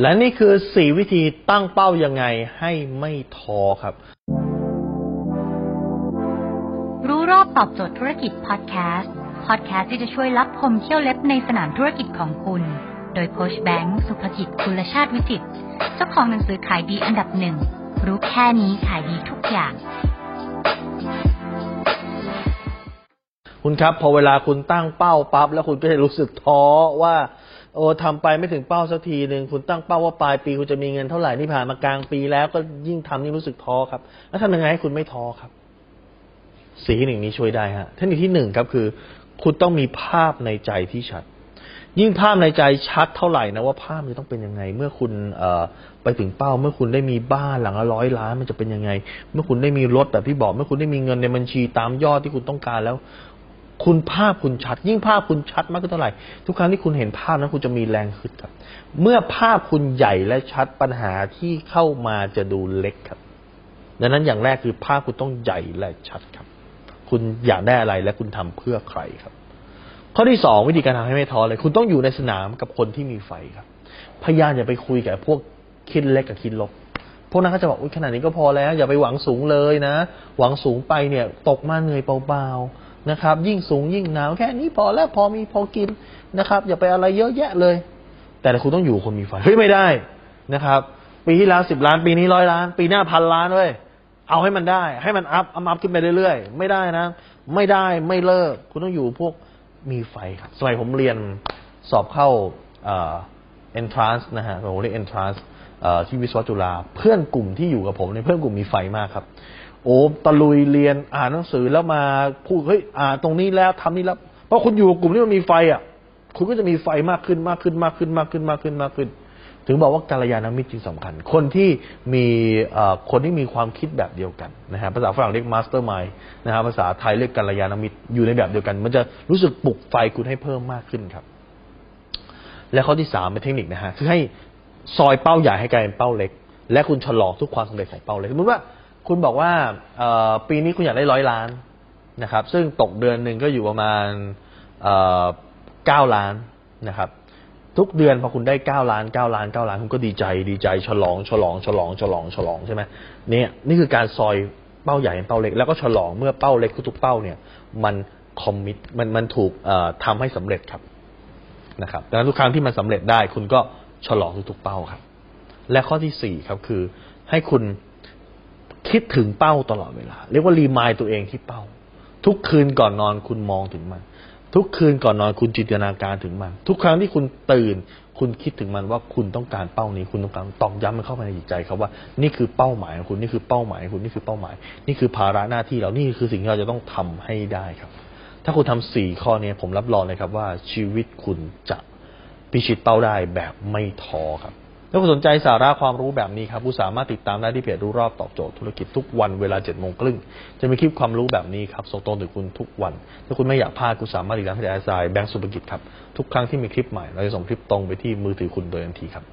และนี่คือ 4 วิธีตั้งเป้ายังไงให้ไม่ท้อครับ รู้รอบตอบโจทย์ธุรกิจพอดแคสต์ พอดแคสต์ที่จะช่วยรับพมเที่ยวเล็บในสนามธุรกิจของคุณ โดยโคชแบงค์สุภกิจคุณชาติวิจิตเจ้าของหนังสือขายดีอันดับหนึ่ง รู้แค่นี้ขายดีทุกอย่าง คุณครับ พอเวลาคุณตั้งเป้าปั๊บแล้วคุณก็จะรู้สึกท้อว่า โอ้ทำไปไม่ถึงเป้าสักทีหนึ่งคุณตั้งเป้าว่าปลายปีคุณจะมีเงินเท่าไหร่นี่ผ่านมากลางปีแล้วก็ยิ่งทำยิ่งรู้สึกท้อครับ แล้วทำยังไงให้คุณไม่ท้อครับ สีหนึ่งนี้ช่วยได้ฮะเทคนิคที่หนึ่งครับคือ คุณต้องมีภาพในใจที่ชัด ยิ่งภาพในใจชัดเท่าไหร่นะว่าภาพมันต้องเป็นยังไง เมื่อคุณเอ่อไปถึงเป้า เมื่อคุณได้มีบ้านหลังละร้อยล้านมันจะเป็นยังไง เมื่อคุณได้มีรถแบบที่บอก เมื่อคุณได้มีเงินในบัญชีตามยอดที่คุณต้องการแล้ว คุณภาพคุณชัด ยิ่งภาพคุณชัดมากขึ้นเท่าไหร่ ทุกครั้งที่คุณเห็นภาพนั้นคุณจะมีแรงขึ้นครับ เมื่อภาพคุณใหญ่และชัดปัญหาที่เข้ามาจะดูเล็กครับ ดังนั้นอย่างแรกคือภาพคุณต้องใหญ่และชัดครับ คุณอยากได้อะไรและคุณทำเพื่อใครครับ ข้อที่สองวิธีการทำให้ไม่ท้อเลย คุณต้องอยู่ในสนามกับคนที่มีไฟครับ พยายามอย่าไปคุยกับพวกคิดเล็กกับคิดลบพวกนั้นก็จะบอกอุ้ยขนาดนี้ก็พอแล้ว อย่าไปหวังสูงเลยนะ หวังสูงไปเนี่ย ตกมาเหนื่อยเบาๆ นะครับ ยิ่งสูงยิ่งหนาวแค่นี้พอแล้วพอมีพอกินนะครับ อย่าไปอะไรเยอะแยะเลย แต่คุณต้องอยู่คนมีไฟเฮ้ยไม่ได้นะครับ ปีที่แล้วสิบล้าน ปีนี้ร้อยล้าน ปีหน้าพันล้านเว้ยเอาให้มันได้ ให้มันอัพอัพอัพขึ้นไปเรื่อยๆ ไม่ได้นะ ไม่ได้ไม่เลิก คุณต้องอยู่พวกมีไฟครับสมัยผมเรียนสอบเข้าเอ่อ entrance นะฮะผมเรียก entrance เอ่อที่วิศวะจุฬาเพื่อนกลุ่มที่อยู่กับผมเนี่ยเพื่อนกลุ่มมีไฟมากครับ โอ้ตะลุยเรียนอ่านหนังสือแล้วมาพูดเฮ้ยอ่านตรงนี้แล้วทำนี่แล้วเพราะคุณอยู่กับกลุ่มที่มันมีไฟอะ คุณก็จะมีไฟมากขึ้นมากขึ้นมากขึ้นมากขึ้นมากขึ้นมากขึ้น ถึงบอกว่ากัลยาณมิตรจึงสำคัญ คนที่มีคนที่มีความคิดแบบเดียวกันนะฮะภาษาฝรั่งเรียก mastermind นะฮะภาษาไทยเรียกกัลยาณมิตรอยู่ในแบบเดียวกัน มันจะรู้สึกปลุกไฟคุณให้เพิ่มมากขึ้นครับ และข้อที่สามเป็นเทคนิคนะฮะคือให้ซอยเป้าใหญ่ให้กลายเป็นเป้าเล็ก และคุณฉลองทุกความสำเร็จของเป้าเล็กสมมติว่า คุณบอกว่าเออปีนี้คุณอยากได้ร้อยล้านนะครับ ซึ่งตกเดือนหนึ่งก็อยู่ประมาณเก้าล้านนะครับ ทุกเดือนพอคุณได้เก้าล้านเก้าล้านเก้าล้านคุณก็ดีใจดีใจฉลองฉลองฉลองฉลองฉลองใช่ไหมเนี่ยนี่คือการซอยเป้าใหญ่เป็นเป้าเล็ก แล้วก็ฉลองเมื่อเป้าเล็กทุกเป้าเนี่ย มันคอมมิตมันมันถูกเอ่อทำให้สำเร็จครับนะครับดังนั้นทุกครั้งที่มันสำเร็จได้ คุณก็ฉลองทุกๆเป้าครับ และข้อที่สี่ครับคือให้คุณ คิดถึงเป้าตลอดเวลา เรียกว่ารีมายตัวเองที่เป้า ทุกคืนก่อนนอนคุณมองถึงมัน ทุกคืนก่อนนอนคุณจินตนาการถึงมัน ทุกครั้งที่คุณตื่น คุณคิดถึงมันว่าคุณต้องการเป้านี้ คุณต้องการตอกย้ำมันเข้าไปในจิตใจครับว่า นี่คือเป้าหมายของคุณนี่คือเป้าหมายของคุณนี่คือเป้าหมาย นี่คือภาระหน้าที่เรานี่คือสิ่งที่เราจะต้องทำให้ได้ครับ ถ้าคุณทำสี่ข้อนี้ผมรับรองเลยครับว่าชีวิตคุณจะพิชิตเป้าได้แบบไม่ท้อครับ ถ้าคุณสนใจสาระความรู้แบบนี้ครับคุณสามารถติดตามได้ที่เพจรู้รอบตอบโจทย์ธุรกิจทุกวันเวลา7จ็ดโมงครึ่งจะมีคลิปความรู้แบบนี้ครับส่งตรงถึงคุณทุกวัน ถ้าคุณไม่อยากพลาดคุณสามารถติดตามที่ไอซายแบงก์สุภกิจครับทุกครั้งที่มีคลิปใหม่เราจะส่งคลิปตรงไปที่มือถือคุณโดยทันทีครับ